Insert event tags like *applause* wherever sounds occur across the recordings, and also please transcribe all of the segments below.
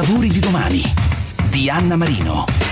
lavori di domani di Anna Marino.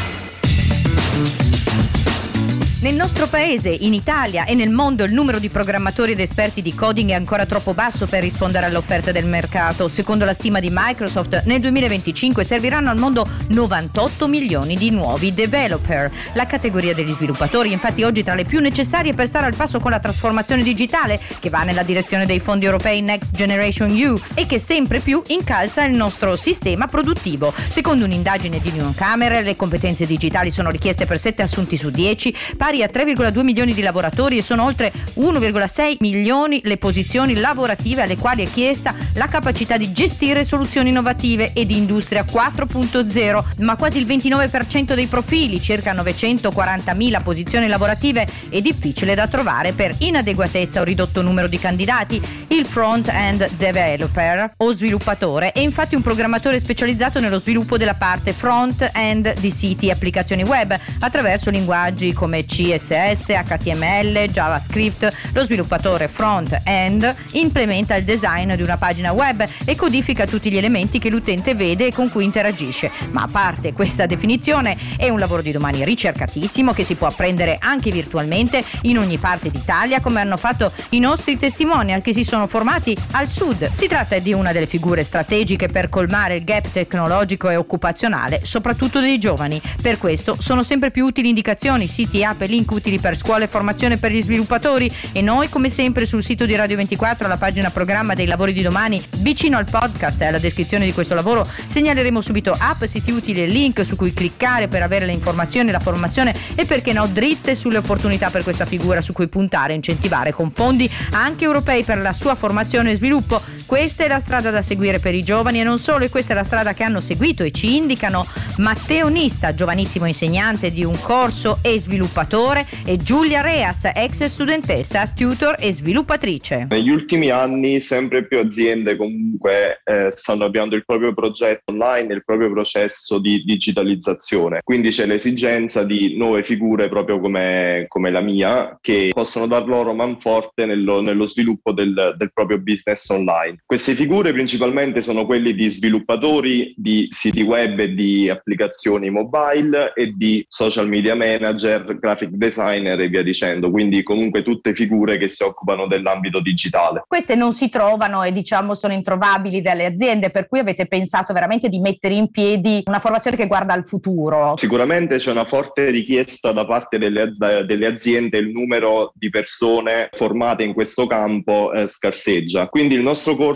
Nel nostro paese, in Italia e nel mondo il numero di programmatori ed esperti di coding è ancora troppo basso per rispondere all'offerta del mercato. Secondo la stima di Microsoft, nel 2025 serviranno al mondo 98 milioni di nuovi developer. La categoria degli sviluppatori infatti oggi tra le più necessarie per stare al passo con la trasformazione digitale che va nella direzione dei fondi europei Next Generation EU e che sempre più incalza il nostro sistema produttivo. Secondo un'indagine di New Camera, le competenze digitali sono richieste per 7 assunti su 10, pari a 3,2 milioni di lavoratori e sono oltre 1,6 milioni le posizioni lavorative alle quali è chiesta la capacità di gestire soluzioni innovative e di industria 4.0, ma quasi il 29% dei profili, circa 940.000 posizioni lavorative, è difficile da trovare per inadeguatezza o ridotto numero di candidati. Il front-end developer o sviluppatore è infatti un programmatore specializzato nello sviluppo della parte front-end di siti e applicazioni web attraverso linguaggi come C CSS, HTML, JavaScript, lo sviluppatore front-end implementa il design di una pagina web e codifica tutti gli elementi che l'utente vede e con cui interagisce. Ma a parte questa definizione, è un lavoro di domani ricercatissimo che si può apprendere anche virtualmente in ogni parte d'Italia, come hanno fatto i nostri testimonial che si sono formati al sud. Si tratta di una delle figure strategiche per colmare il gap tecnologico e occupazionale, soprattutto dei giovani. Per questo sono sempre più utili indicazioni, siti e app link utili per scuole e formazione per gli sviluppatori e noi come sempre sul sito di Radio 24 alla pagina programma dei lavori di domani vicino al podcast e alla descrizione di questo lavoro segnaleremo subito app, siti utili e link su cui cliccare per avere le informazioni, la formazione e perché no dritte sulle opportunità per questa figura su cui puntare e incentivare con fondi anche europei per la sua formazione e sviluppo. Questa è la strada da seguire per i giovani e non solo, e questa è la strada che hanno seguito e ci indicano Matteo Nista, giovanissimo insegnante di un corso e sviluppatore e Giulia Reas, ex studentessa, tutor e sviluppatrice. Negli ultimi anni sempre più aziende comunque eh, stanno avviando il proprio progetto online, il proprio processo di digitalizzazione. Quindi c'è l'esigenza di nuove figure proprio come, come la mia che possono dar loro manforte nello, nello sviluppo del, del proprio business online. Queste figure principalmente sono quelli di sviluppatori di siti web e di applicazioni mobile e di social media manager, graphic graphic designer e via dicendo, quindi comunque tutte figure che si occupano dell'ambito digitale. Queste non si trovano e diciamo sono introvabili dalle aziende, per cui avete pensato veramente di mettere in piedi una formazione che guarda al futuro? Sicuramente c'è una forte richiesta da parte delle, delle aziende, il numero di persone formate in questo campo eh, scarseggia. Quindi il nostro corso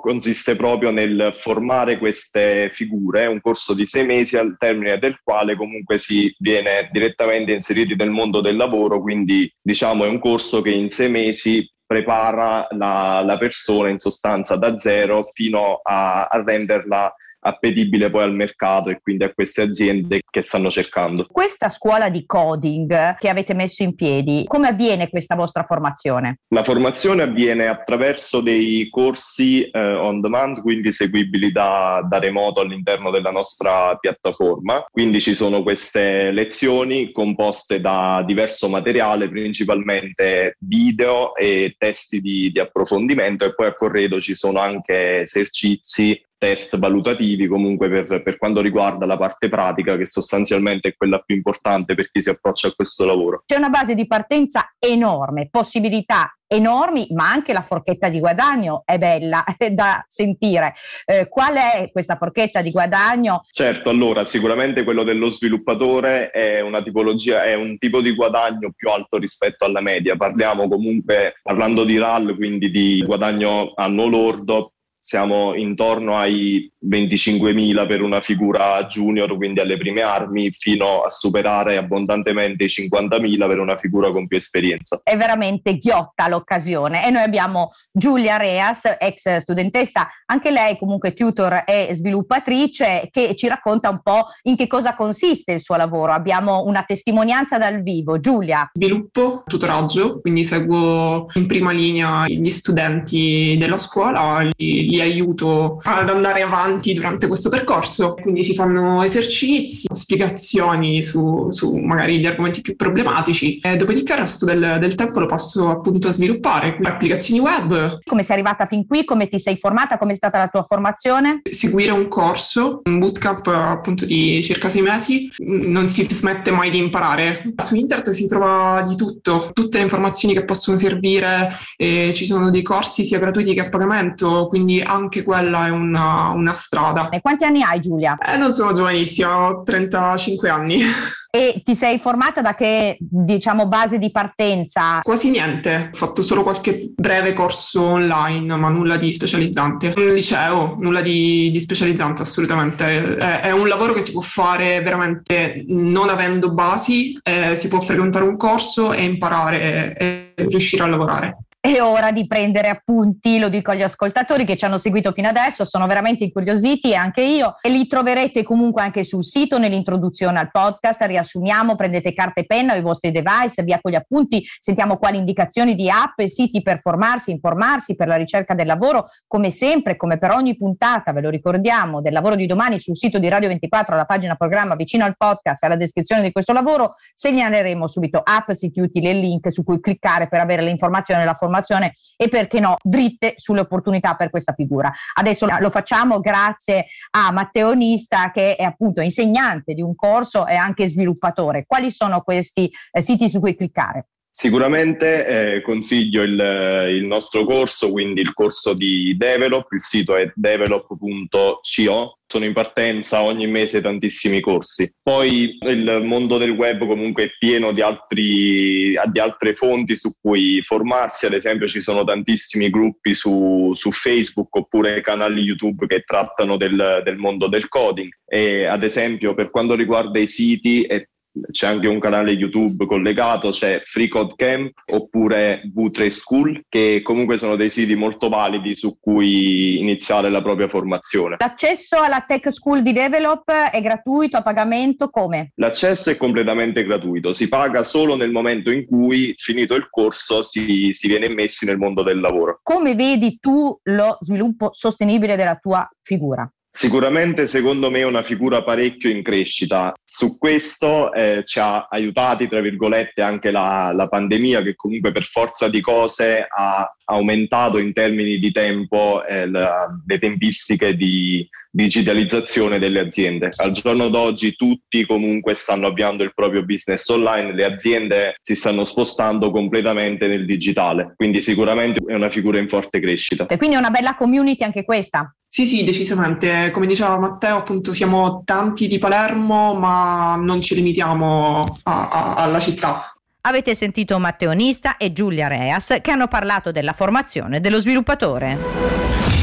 consiste proprio nel formare queste figure, un corso di sei mesi al termine del quale comunque si viene direttamente inseriti nel mondo del lavoro, quindi diciamo è un corso che in sei mesi prepara la, la persona in sostanza da zero fino a, a renderla appetibile poi al mercato e quindi a queste aziende che stanno cercando. Questa scuola di coding che avete messo in piedi, come avviene questa vostra formazione? La formazione avviene attraverso dei corsi eh, on demand, quindi seguibili da, da remoto all'interno della nostra piattaforma. Quindi ci sono queste lezioni composte da diverso materiale, principalmente video e testi di, di approfondimento e poi a corredo ci sono anche esercizi test valutativi comunque per, per, quanto riguarda la parte pratica che sostanzialmente è quella più importante per chi si approccia a questo lavoro. C'è una base di partenza enorme, possibilità enormi, ma anche la forchetta di guadagno è bella *laughs* è da sentire. Eh, qual è questa forchetta di guadagno? Certo, allora sicuramente quello dello sviluppatore è una tipologia, è un tipo di guadagno più alto rispetto alla media. Parliamo comunque, parlando di RAL, quindi di guadagno anno lordo, siamo intorno ai 25.000 per una figura junior, quindi alle prime armi, fino a superare abbondantemente i 50.000 per una figura con più esperienza. È veramente ghiotta l'occasione e noi abbiamo Giulia Reas, ex studentessa, anche lei comunque tutor e sviluppatrice, che ci racconta un po' in che cosa consiste il suo lavoro. Abbiamo una testimonianza dal vivo. Giulia. Sviluppo, tutoraggio, quindi seguo in prima linea gli studenti della scuola, li li aiuto ad andare avanti durante questo percorso. Quindi si fanno esercizi, spiegazioni su, su magari gli argomenti più problematici e dopodiché il resto del, del tempo lo passo appunto a sviluppare applicazioni web. Come sei arrivata fin qui? Come ti sei formata? Come è stata la tua formazione? Seguire un corso, un bootcamp appunto di circa sei mesi, non si smette mai di imparare. Su internet si trova di tutto, tutte le informazioni che possono servire, eh, ci sono dei corsi sia gratuiti che a pagamento, quindi anche quella è una, una strada. E quanti anni hai Giulia? Eh, non sono giovanissima, ho 35 anni. E ti sei formata da che, diciamo, base di partenza? Quasi niente, ho fatto solo qualche breve corso online, ma nulla di specializzante. Un liceo, nulla di, di specializzante assolutamente. È, è, un lavoro che si può fare veramente non avendo basi, eh, si può frequentare un corso e imparare e riuscire a lavorare. È ora di prendere appunti, lo dico agli ascoltatori che ci hanno seguito fino adesso, sono veramente incuriositi e anche io. E li troverete comunque anche sul sito nell'introduzione al podcast. Riassumiamo, prendete carta e penna o i vostri device, via con gli appunti, sentiamo quali indicazioni di app e siti per formarsi, informarsi per la ricerca del lavoro. Come sempre, come per ogni puntata, ve lo ricordiamo, del lavoro di domani sul sito di Radio 24, alla pagina programma vicino al podcast alla descrizione di questo lavoro, segnaleremo subito app, siti utili e link su cui cliccare per avere le informazioni e la formazione formazione e perché no, dritte sulle opportunità per questa figura. Adesso lo facciamo grazie a Matteo Nista che è appunto insegnante di un corso e anche sviluppatore. Quali sono questi eh, siti su cui cliccare? Sicuramente eh, consiglio il, il, nostro corso, quindi il corso di Develop, il sito è develop.co, sono in partenza ogni mese tantissimi corsi. Poi il mondo del web comunque è pieno di, altri, di altre fonti su cui formarsi, ad esempio ci sono tantissimi gruppi su, su Facebook oppure canali YouTube che trattano del, del mondo del coding e ad esempio per quanto riguarda i siti è c'è anche un canale YouTube collegato, c'è Free Code Camp oppure V3 School, che comunque sono dei siti molto validi su cui iniziare la propria formazione. L'accesso alla Tech School di Develop è gratuito, a pagamento, come? L'accesso è completamente gratuito, si paga solo nel momento in cui, finito il corso, si, si viene immessi nel mondo del lavoro. Come vedi tu lo sviluppo sostenibile della tua figura? Sicuramente secondo me è una figura parecchio in crescita. Su questo eh, ci ha aiutati, tra virgolette, anche la, la, pandemia che comunque per forza di cose ha aumentato in termini di tempo eh, la, le tempistiche di digitalizzazione delle aziende. Al giorno d'oggi tutti comunque stanno avviando il proprio business online, le aziende si stanno spostando completamente nel digitale, quindi sicuramente è una figura in forte crescita. E quindi è una bella community anche questa. Sì, sì, decisamente. Come diceva Matteo, appunto siamo tanti di Palermo, ma non ci limitiamo a, a, alla città. Avete sentito Matteo Nista e Giulia Reas che hanno parlato della formazione dello sviluppatore.